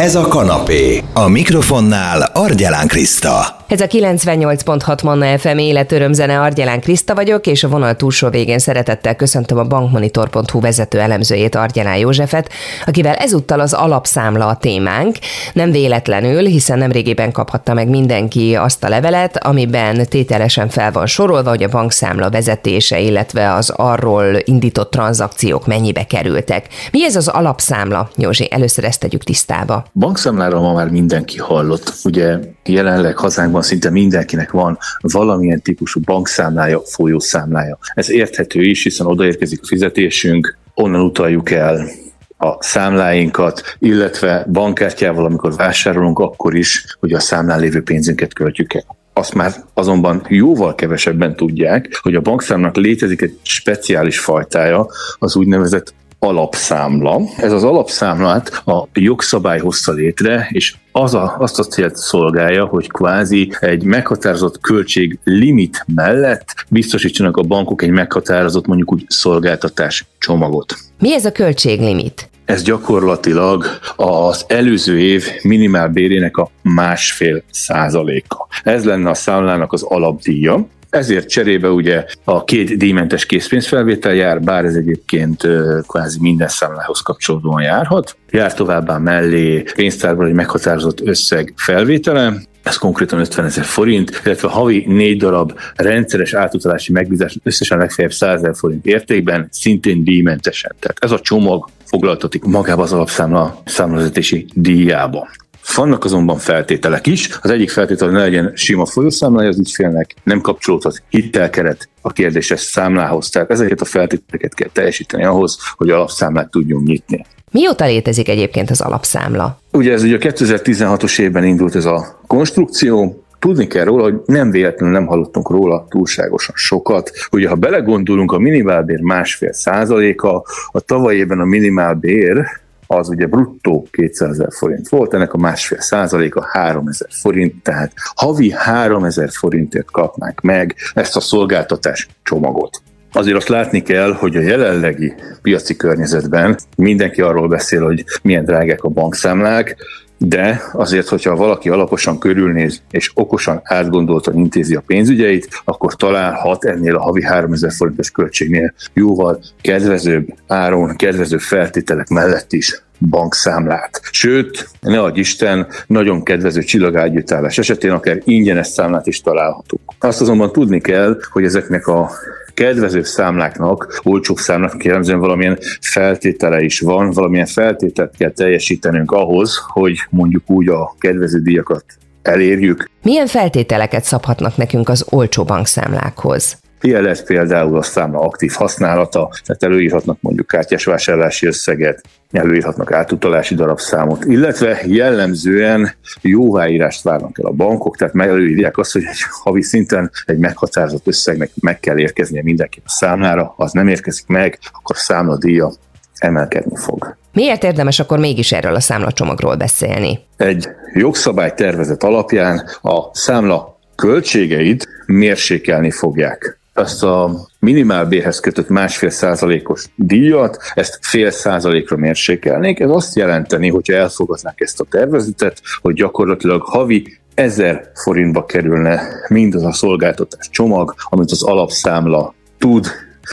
Ez a kanapé. A mikrofonnál Argyelán Kriszta. Ez a 98.6 Manna FM életörömzene Argyelán Kriszta vagyok, és a vonal túlsó végén szeretettel köszöntöm a bankmonitor.hu vezető elemzőjét Argyelán Józsefet, akivel ezúttal az alapszámla a témánk. Nem véletlenül, hiszen nemrégében kaphatta meg mindenki azt a levelet, amiben tételesen fel van sorolva, hogy a bankszámla vezetése, illetve az arról indított tranzakciók mennyibe kerültek. Mi ez az alapszámla, Józsi? Először ezt tegyük tisztába. Bankszámláról ma már mindenki hallott. Ugye jelenleg hazánkban szinte mindenkinek van valamilyen típusú bankszámlája, folyószámlája. Ez érthető is, hiszen odaérkezik a fizetésünk, onnan utaljuk el a számláinkat, illetve bankkártyával, amikor vásárolunk, akkor is, hogy a számlán lévő pénzünket költjük el. Azt már azonban jóval kevesebben tudják, hogy a bankszámnak létezik egy speciális fajtája, az úgynevezett alapszámla. Ez az alapszámlát a jogszabály hozta létre, és az a, azt a célt szolgálja, hogy kvázi egy meghatározott költség limit mellett biztosítsanak a bankok egy meghatározott mondjuk úgy szolgáltatás csomagot. Mi ez a költséglimit? Ez gyakorlatilag az előző év bérének a másfél százaléka. Ez lenne a számlának az alapdíja, ezért cserébe ugye a két díjmentes készpénzfelvétel jár, bár ez egyébként kvázi minden számlához kapcsolódóan járhat. Jár továbbá mellé pénztárból egy meghatározott összeg felvétele, ez konkrétan 50 ezer forint, illetve havi négy darab rendszeres átutalási megbízás összesen legfeljebb 100 ezer forint értékben, szintén díjmentesen. Tehát ez a csomag foglaltatik magába az alapszámla számlazatési díjába. Vannak azonban feltételek is. Az egyik feltétel, hogy ne legyen sima folyószámlája az ügyfélnek, nem kapcsolódhat hitelkeret a kérdéses számlához. Tehát ezeket a feltételeket kell teljesíteni ahhoz, hogy alapszámlát tudjunk nyitni. Mióta létezik egyébként az alapszámla? Ugye ez ugye a 2016-os évben indult ez a konstrukció, Tudni kell róla, hogy nem véletlenül nem hallottunk róla túlságosan sokat. Ugye, ha belegondolunk, a minimálbér másfél százaléka, a tavaly évben a minimálbér az ugye bruttó 200 ezer forint volt, ennek a másfél százaléka 3 ezer forint, tehát havi 3 ezer forintért kapnák meg ezt a szolgáltatás csomagot. Azért azt látni kell, hogy a jelenlegi piaci környezetben mindenki arról beszél, hogy milyen drágák a bankszámlák, de azért, hogyha valaki alaposan körülnéz és okosan átgondoltan intézi a pénzügyeit, akkor találhat ennél a havi 3000 forintos költségnél jóval kedvezőbb áron, kedvezőbb feltételek mellett is bankszámlát. Sőt, ne adj Isten, nagyon kedvező csillagágyütállás esetén akár ingyenes számlát is találhatunk. Azt azonban tudni kell, hogy ezeknek a kedvező számláknak, olcsóbb számláknak jellemzően valamilyen feltétele is van, valamilyen feltételt kell teljesítenünk ahhoz, hogy mondjuk úgy a kedvező díjakat elérjük. Milyen feltételeket szabhatnak nekünk az olcsó bankszámlákhoz? Lesz például a számla aktív használata, tehát előírhatnak mondjuk kártyás vásárlási összeget, előírhatnak átutalási darabszámot, illetve jellemzően jóváírást várnak el a bankok, tehát előírják azt, hogy egy havi szinten egy meghatározott összegnek meg kell érkeznie mindenki a számlára, az nem érkezik meg, akkor a számladíja emelkedni fog. Miért érdemes akkor mégis erről a számlacsomagról beszélni? Egy jogszabály tervezet alapján a számla költségeit mérsékelni fogják ezt a minimálbérhez kötött másfél százalékos díjat, ezt fél százalékra mérsékelnék. Ez azt jelenteni, hogyha elfogadnák ezt a tervezetet, hogy gyakorlatilag havi ezer forintba kerülne mindaz a szolgáltatás csomag, amit az alapszámla tud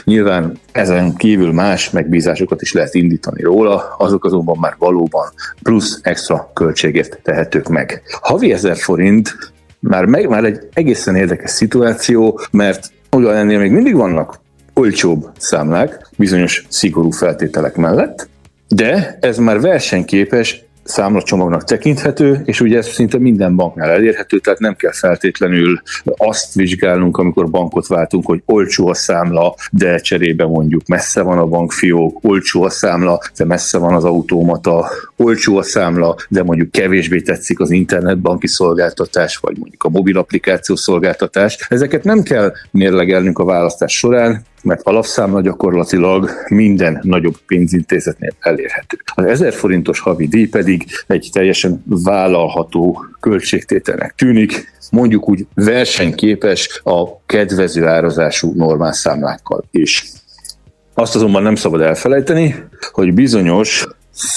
Nyilván ezen kívül más megbízásokat is lehet indítani róla, azok azonban már valóban plusz extra költségért tehetők meg. Havi ezer forint már, meg, már egy egészen érdekes szituáció, mert oda ennél még mindig vannak olcsóbb számlák, bizonyos szigorú feltételek mellett, de ez már versenyképes számlacsomagnak tekinthető, és ugye ez szinte minden banknál elérhető, tehát nem kell feltétlenül azt vizsgálnunk, amikor bankot váltunk, hogy olcsó a számla, de cserébe mondjuk messze van a bankfiók, olcsó a számla, de messze van az automata, olcsó a számla, de mondjuk kevésbé tetszik az internetbanki szolgáltatás, vagy mondjuk a mobil applikáció szolgáltatás. Ezeket nem kell mérlegelnünk a választás során, mert alapszámla gyakorlatilag minden nagyobb pénzintézetnél elérhető. Az 1000 forintos havi díj pedig egy teljesen vállalható költségtételnek tűnik, mondjuk úgy versenyképes a kedvező árazású normál számlákkal is. Azt azonban nem szabad elfelejteni, hogy bizonyos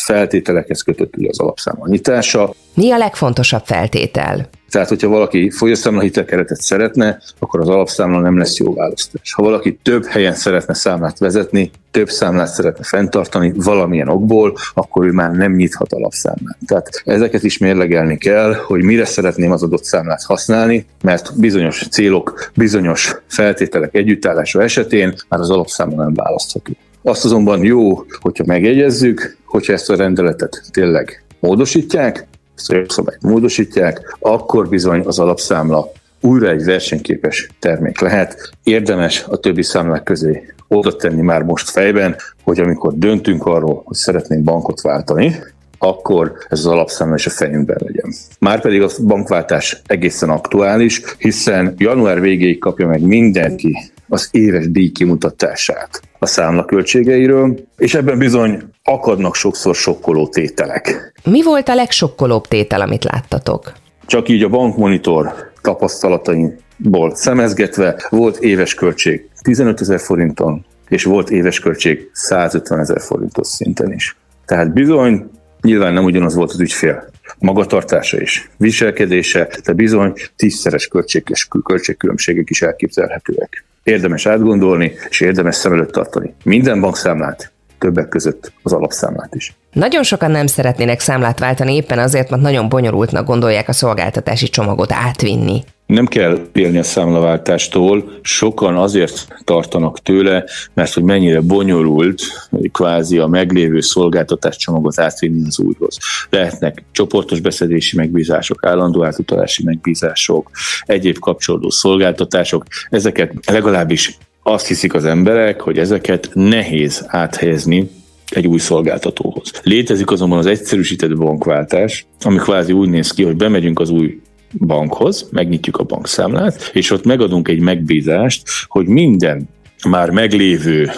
feltételekhez kötött az alapszámla nyitása. Mi a legfontosabb feltétel? Tehát, hogyha valaki folyószámla hitelkeretet szeretne, akkor az alapszámla nem lesz jó választás. Ha valaki több helyen szeretne számlát vezetni, több számlát szeretne fenntartani valamilyen okból, akkor ő már nem nyithat alapszámlát. Tehát ezeket is mérlegelni kell, hogy mire szeretném az adott számlát használni, mert bizonyos célok, bizonyos feltételek együttállása esetén már az alapszámla nem választható. Azt azonban jó, hogyha megjegyezzük, hogyha ezt a rendeletet tényleg módosítják, jogszabályt módosítják, akkor bizony az alapszámla újra egy versenyképes termék lehet. Érdemes a többi számlák közé oda tenni már most fejben, hogy amikor döntünk arról, hogy szeretnénk bankot váltani, akkor ez az alapszámla is a fejünkben legyen. Márpedig a bankváltás egészen aktuális, hiszen január végéig kapja meg mindenki az éves díj kimutatását a számla költségeiről, és ebben bizony akadnak sokszor sokkoló tételek. Mi volt a legsokkolóbb tétel, amit láttatok? Csak így a bankmonitor tapasztalataimból szemezgetve volt éves költség 15 ezer forinton, és volt éves költség 150 ezer forintos szinten is. Tehát bizony, nyilván nem ugyanaz volt az ügyfél magatartása és viselkedése, de bizony tízszeres költséges költségkülönbségek is elképzelhetőek. Érdemes átgondolni, és érdemes szem előtt tartani. Minden bankszámlát, többek között az alapszámlát is. Nagyon sokan nem szeretnének számlát váltani éppen azért, mert nagyon bonyolultnak gondolják a szolgáltatási csomagot átvinni. Nem kell élni a számlaváltástól, sokan azért tartanak tőle, mert hogy mennyire bonyolult kvázi a meglévő szolgáltatás csomagot átvinni az újhoz. Lehetnek csoportos beszedési megbízások, állandó átutalási megbízások, egyéb kapcsolódó szolgáltatások, ezeket legalábbis azt hiszik az emberek, hogy ezeket nehéz áthelyezni egy új szolgáltatóhoz. Létezik azonban az egyszerűsített bankváltás, ami kvázi úgy néz ki, hogy bemegyünk az új bankhoz, megnyitjuk a bankszámlát, és ott megadunk egy megbízást, hogy minden már meglévő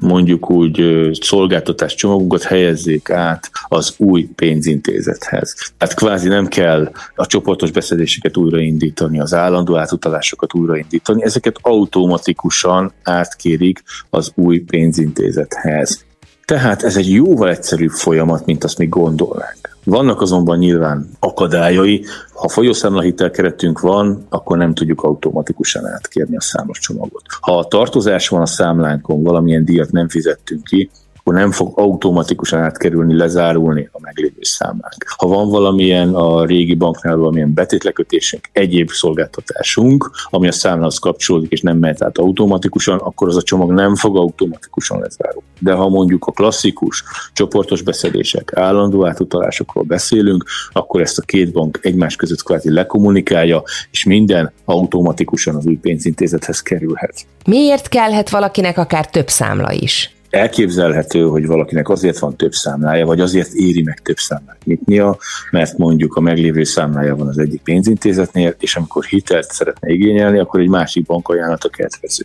mondjuk úgy szolgáltatás csomagunkat helyezzék át az új pénzintézethez. Tehát kvázi nem kell a csoportos beszedéseket újraindítani, az állandó átutalásokat újraindítani, ezeket automatikusan átkérik az új pénzintézethez. Tehát ez egy jóval egyszerűbb folyamat, mint azt mi gondolnánk. Vannak azonban nyilván akadályai. Ha folyószámla hitelkeretünk van, akkor nem tudjuk automatikusan átkérni a számos csomagot. Ha a tartozás van a számlánkon, valamilyen díjat nem fizettünk ki, akkor nem fog automatikusan átkerülni, lezárulni a meglévő számlánk. Ha van valamilyen a régi banknál valamilyen betétlekötésünk, egyéb szolgáltatásunk, ami a számlához kapcsolódik és nem mehet át automatikusan, akkor az a csomag nem fog automatikusan lezárulni. De ha mondjuk a klasszikus csoportos beszedések, állandó átutalásokról beszélünk, akkor ezt a két bank egymás között kvázi lekommunikálja, és minden automatikusan az új pénzintézethez kerülhet. Miért kellhet valakinek akár több számla is? Elképzelhető, hogy valakinek azért van több számlája, vagy azért éri meg több számlát nyitnia, mert mondjuk a meglévő számlája van az egyik pénzintézetnél, és amikor hitelt szeretne igényelni, akkor egy másik bankajánlata kedvező.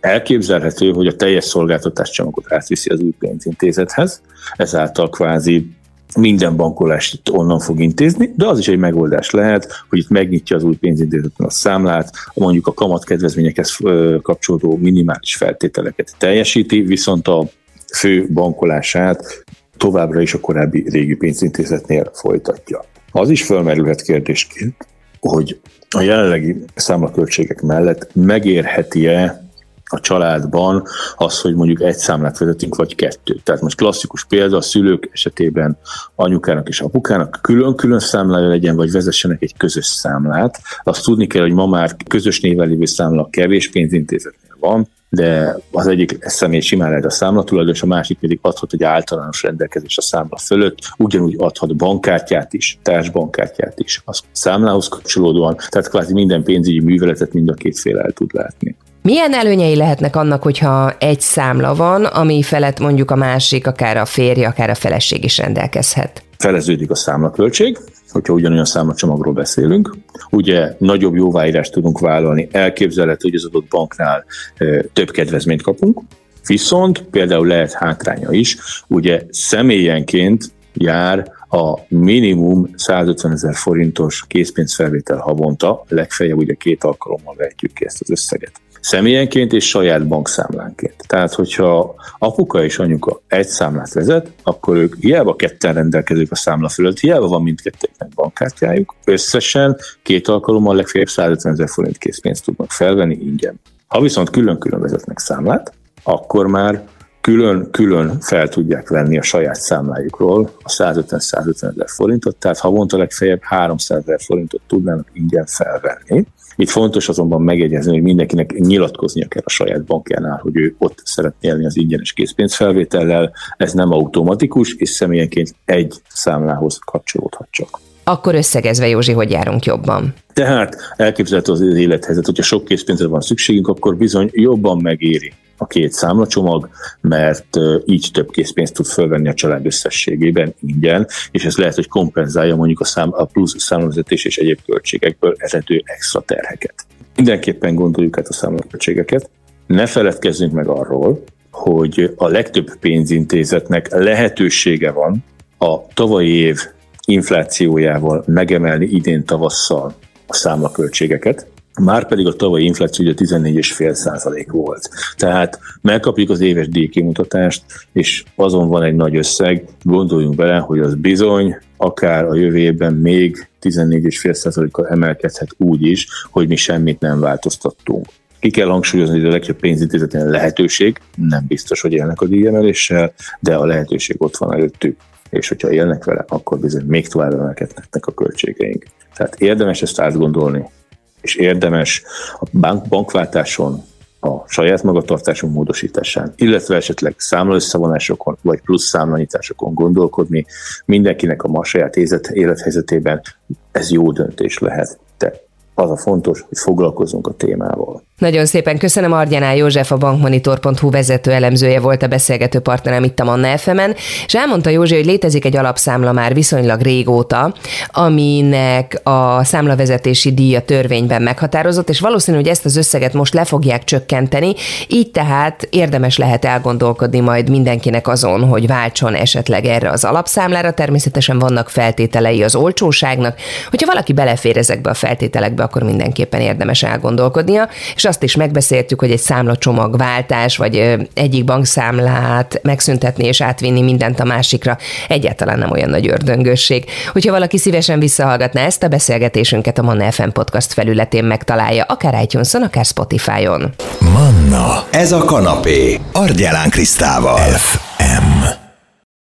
Elképzelhető, hogy a teljes szolgáltatás csomagot átviszi az új pénzintézethez, ezáltal kvázi minden bankolást itt onnan fog intézni, de az is egy megoldás lehet, hogy itt megnyitja az új pénzintézetben a számlát, mondjuk a kamatkedvezményekhez kapcsolódó minimális feltételeket teljesíti, viszont a fő bankolását továbbra is a korábbi régi pénzintézetnél folytatja. Az is felmerülhet kérdésként, hogy a jelenlegi számlaköltségek mellett megérheti-e a családban az, hogy mondjuk egy számlát vezetünk, vagy kettőt. Tehát most klasszikus példa, a szülők esetében anyukának és apukának külön-külön számlája legyen, vagy vezessenek egy közös számlát. Azt tudni kell, hogy ma már közös néven lévő számla kevés pénzintézetnél van, de az egyik személy simán lehet a számlatulajdonos, a másik pedig adhat egy általános rendelkezés a számla fölött, ugyanúgy adhat bankkártyát is, társbankkártyát is, az számlához kapcsolódóan, tehát kvázi minden pénzügyi műveletet mind a két fél el tud látni. Milyen előnyei lehetnek annak, hogyha egy számla van, ami felett mondjuk a másik, akár a férje, akár a feleség is rendelkezhet? Feleződik a számlaköltség, hogyha ugyanolyan számlacsomagról beszélünk. Ugye nagyobb jóváírást tudunk vállalni, elképzelhető, hogy az adott banknál több kedvezményt kapunk, Viszont például lehet hátránya is, ugye személyenként jár a minimum 150 ezer forintos készpénzfelvétel havonta, legfeljebb ugye két alkalommal vetjük ki ezt az összeget. Személyenként és saját bankszámlánként. Tehát, hogyha apuka és anyuka egy számlát vezet, akkor ők hiába ketten rendelkezők a számla fölött, hiába van mindkettőknek bankkártyájuk, összesen két alkalommal legfeljebb 150 ezer forint készpénzt tudnak felvenni ingyen. Ha viszont külön-külön vezetnek számlát, akkor már külön-külön fel tudják venni a saját számlájukról a 150-150 ezer forintot, tehát havonta legfeljebb 300 ezer forintot tudnának ingyen felvenni. Itt fontos azonban megjegyezni, hogy mindenkinek nyilatkoznia kell a saját bankjánál, hogy ő ott szeretné élni az ingyenes készpénzfelvétellel. Ez nem automatikus, és személyenként egy számlához kapcsolódhat csak. Akkor összegezve, Józsi, hogy járunk jobban? Tehát elképzelhető az élethelyzet, hogyha sok készpénzre van szükségünk, akkor bizony jobban megéri a két számlacsomag, mert így több készpénzt tud fölvenni a család összességében ingyen, és ez lehet, hogy kompenzálja mondjuk a, szám, a plusz számlavezetés és egyéb költségekből eredő extra terheket. Mindenképpen gondoljuk át a számlaköltségeket. Ne feledkezzünk meg arról, hogy a legtöbb pénzintézetnek lehetősége van a tavalyi év inflációjával megemelni idén tavasszal a számlaköltségeket, már pedig a tavalyi infláció ugye 14,5 százalék volt. Tehát megkapjuk az éves díjkimutatást, és azon van egy nagy összeg, gondoljunk bele, hogy az bizony akár a jövő évben még 14,5 százalékkal emelkedhet úgy is, hogy mi semmit nem változtattunk. Ki kell hangsúlyozni, hogy a legtöbb pénzintézetén lehetőség, nem biztos, hogy élnek a díjemeléssel, de a lehetőség ott van előttük és hogyha élnek vele, akkor bizony még tovább emelkednek a költségeink. Tehát érdemes ezt átgondolni, és érdemes a bank, bankváltáson, a saját magatartásunk módosításán, illetve esetleg számlaösszevonásokon, vagy plusz számlanyításokon gondolkodni, mindenkinek a ma saját élethelyzetében ez jó döntés lehet. Az a fontos, hogy foglalkozunk a témával. Nagyon szépen köszönöm Argyanál József, a bankmonitor.hu vezető elemzője volt a beszélgető partnerem itt a Manna fm és elmondta Józsi, hogy létezik egy alapszámla már viszonylag régóta, aminek a számlavezetési díja törvényben meghatározott, és valószínű, hogy ezt az összeget most le fogják csökkenteni, így tehát érdemes lehet elgondolkodni majd mindenkinek azon, hogy váltson esetleg erre az alapszámlára. Természetesen vannak feltételei az olcsóságnak, hogyha valaki belefér ezekbe a feltételekbe, akkor mindenképpen érdemes elgondolkodnia, és azt is megbeszéltük, hogy egy számlacsomagváltás, vagy egyik bankszámlát megszüntetni és átvinni mindent a másikra egyáltalán nem olyan nagy ördöngösség. Hogyha valaki szívesen visszahallgatná ezt a beszélgetésünket, a Manna FM podcast felületén megtalálja, akár itunes akár Spotify-on. Manna, ez a kanapé, Argyelán Krisztával. F